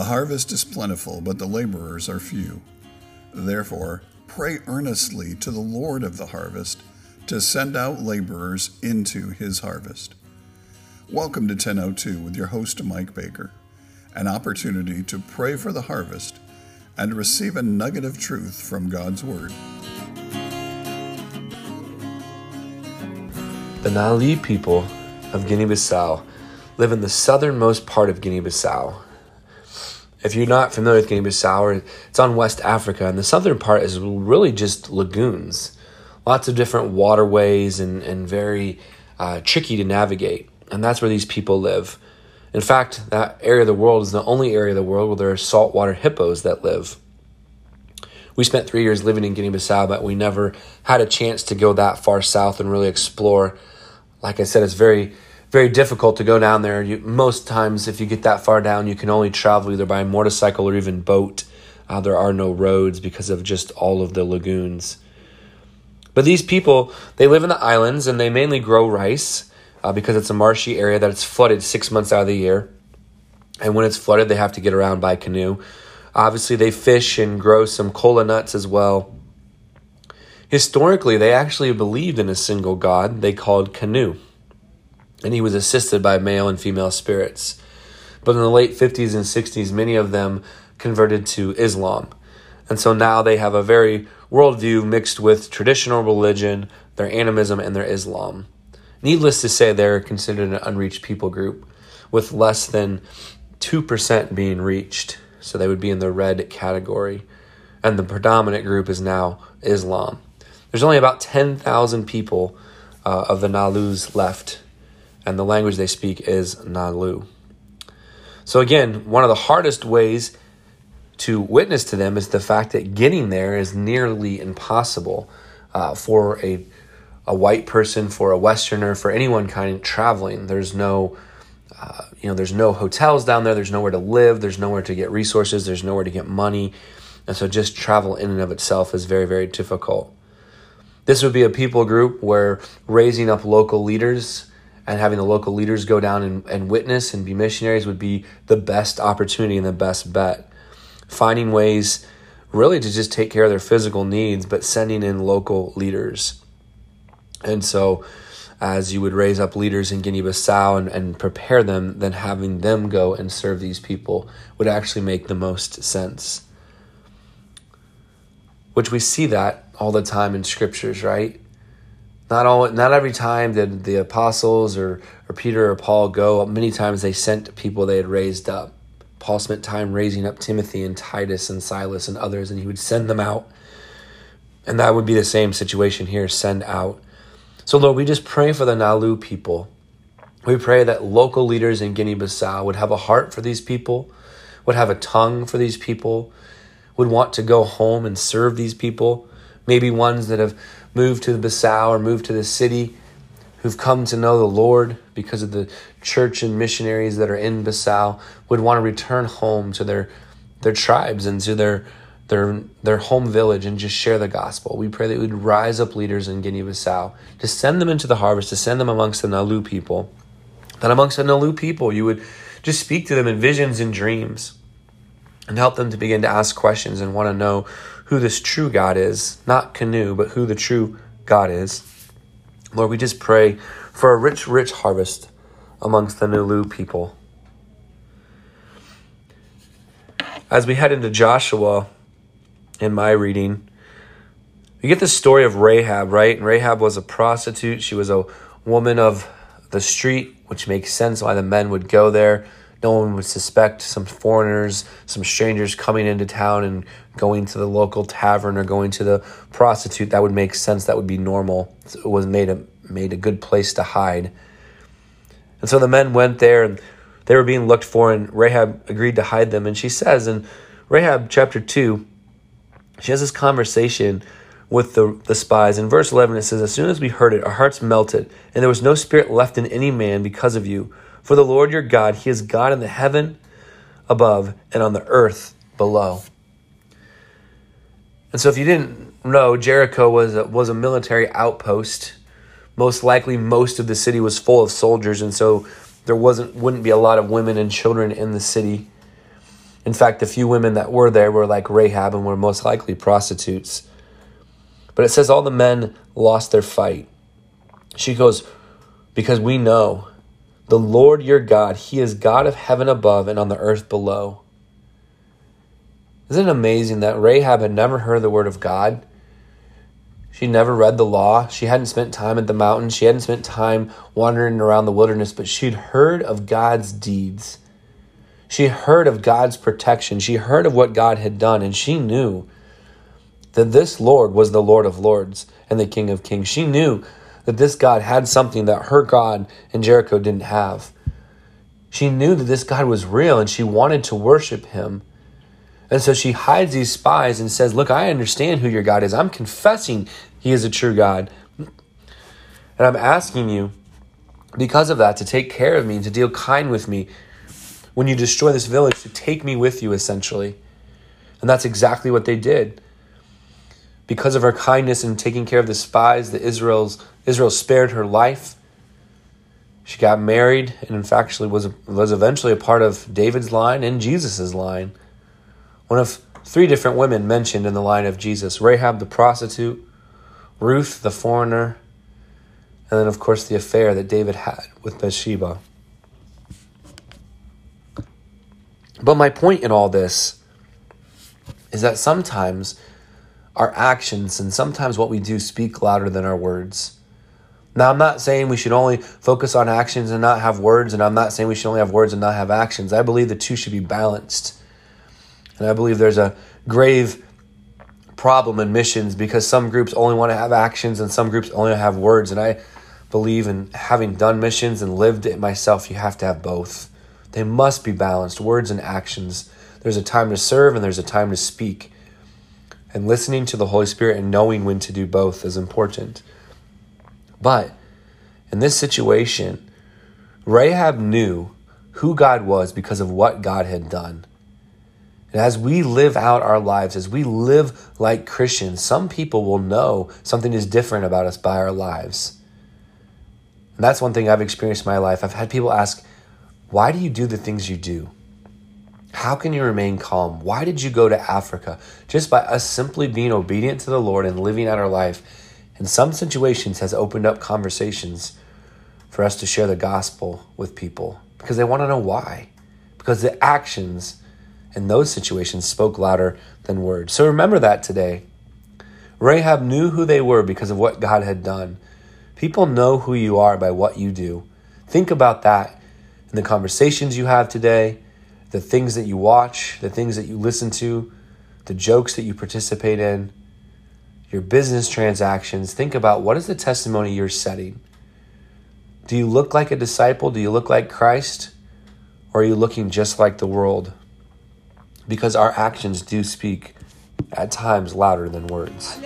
The harvest is plentiful, but the laborers are few. Therefore, pray earnestly to the Lord of the harvest to send out laborers into his harvest. Welcome to 1002 with your host, Mike Baker, an opportunity to pray for the harvest and receive a nugget of truth from God's Word. The Nalu people of Guinea Bissau live in the southernmost part of Guinea Bissau. If you're not familiar with Guinea Bissau, it's on West Africa, and the southern part is really just lagoons. Lots of different waterways and, and very uh, tricky to navigate. And that's where these people live. In fact, that area of the world is the only area of the world where there are saltwater hippos that live. We spent three years living in Guinea Bissau, but we never had a chance to go that far south and really explore. Like I said, it's very, very difficult to go down there. You, most times, if you get that far down, you can only travel either by motorcycle or even boat. Uh, there are no roads because of just all of the lagoons. But these people, they live in the islands and they mainly grow rice uh, because it's a marshy area that it's flooded six months out of the year. And when it's flooded, they have to get around by canoe. Obviously, they fish and grow some cola nuts as well. Historically, they actually believed in a single god they called Canoe, and he was assisted by male and female spirits. But in the late 50s and 60s, many of them converted to Islam. And so now they have a very worldview mixed with traditional religion, their animism, and their Islam. Needless to say, they're considered an unreached people group, with less than 2% being reached. So they would be in the red category. And the predominant group is now Islam. There's only about 10,000 people uh, of the Nalus left, and the language they speak is Nalu. So, again, one of the hardest ways to witness to them is the fact that getting there is nearly impossible uh, for a a white person, for a Westerner, for anyone kind of traveling. There's no, uh, you know, there's no hotels down there. There's nowhere to live. There's nowhere to get resources. There's nowhere to get money, and so just travel in and of itself is very, very difficult. This would be a people group where raising up local leaders and having the local leaders go down and, and witness and be missionaries would be the best opportunity and the best bet. Finding ways really to just take care of their physical needs, but sending in local leaders. And so, as you would raise up leaders in Guinea Bissau and, and prepare them, then having them go and serve these people would actually make the most sense. Which we see that all the time in scriptures, right? Not all, not every time did the apostles or, or Peter or Paul go. Many times they sent people they had raised up. Paul spent time raising up Timothy and Titus and Silas and others, and he would send them out. And that would be the same situation here send out so, Lord, we just pray for the Nalu people. We pray that local leaders in Guinea Bissau would have a heart for these people, would have a tongue for these people, would want to go home and serve these people. Maybe ones that have moved to the Bissau or moved to the city who've come to know the Lord because of the church and missionaries that are in Bissau would want to return home to their their tribes and to their their their home village and just share the gospel. We pray that we would rise up leaders in Guinea-Bissau to send them into the harvest, to send them amongst the Nalu people. That amongst the Nalu people, you would just speak to them in visions and dreams and help them to begin to ask questions and want to know who this true God is, not canoe, but who the true God is. Lord, we just pray for a rich, rich harvest amongst the Nalu people. As we head into Joshua, in my reading. We get the story of Rahab, right? And Rahab was a prostitute. She was a woman of the street, which makes sense why the men would go there. No one would suspect some foreigners, some strangers coming into town and going to the local tavern or going to the prostitute. That would make sense. That would be normal. It was made a made a good place to hide. And so the men went there and they were being looked for, and Rahab agreed to hide them. And she says in Rahab chapter 2, she has this conversation with the, the spies. In verse 11, it says, As soon as we heard it, our hearts melted, and there was no spirit left in any man because of you. For the Lord your God, He is God in the heaven above and on the earth below. And so, if you didn't know, Jericho was a, was a military outpost. Most likely, most of the city was full of soldiers, and so there wasn't wouldn't be a lot of women and children in the city. In fact, the few women that were there were like Rahab and were most likely prostitutes. But it says all the men lost their fight. She goes, Because we know the Lord your God, He is God of heaven above and on the earth below. Isn't it amazing that Rahab had never heard the word of God? She never read the law. She hadn't spent time at the mountains. She hadn't spent time wandering around the wilderness, but she'd heard of God's deeds. She heard of God's protection. She heard of what God had done, and she knew that this Lord was the Lord of Lords and the King of Kings. She knew that this God had something that her God in Jericho didn't have. She knew that this God was real and she wanted to worship him. And so she hides these spies and says, Look, I understand who your God is. I'm confessing he is a true God. And I'm asking you, because of that, to take care of me and to deal kind with me when you destroy this village, to take me with you, essentially. And that's exactly what they did. Because of her kindness in taking care of the spies, the Israel's Israel spared her life. She got married, and in fact, actually was was eventually a part of David's line and Jesus's line. One of three different women mentioned in the line of Jesus: Rahab the prostitute, Ruth the foreigner, and then of course the affair that David had with Bathsheba. But my point in all this is that sometimes our actions and sometimes what we do speak louder than our words. Now, I'm not saying we should only focus on actions and not have words, and I'm not saying we should only have words and not have actions. I believe the two should be balanced. And I believe there's a grave problem in missions because some groups only want to have actions and some groups only have words. And I believe in having done missions and lived it myself, you have to have both. They must be balanced, words and actions. There's a time to serve and there's a time to speak. And listening to the Holy Spirit and knowing when to do both is important. But in this situation, Rahab knew who God was because of what God had done. And as we live out our lives, as we live like Christians, some people will know something is different about us by our lives. And that's one thing I've experienced in my life. I've had people ask, Why do you do the things you do? How can you remain calm? Why did you go to Africa? Just by us simply being obedient to the Lord and living out our life in some situations has opened up conversations for us to share the gospel with people because they want to know why. Because the actions in those situations spoke louder than words. So remember that today. Rahab knew who they were because of what God had done. People know who you are by what you do. Think about that in the conversations you have today, the things that you watch, the things that you listen to, the jokes that you participate in your business transactions, think about what is the testimony you're setting. Do you look like a disciple? Do you look like Christ? Or are you looking just like the world? Because our actions do speak at times louder than words.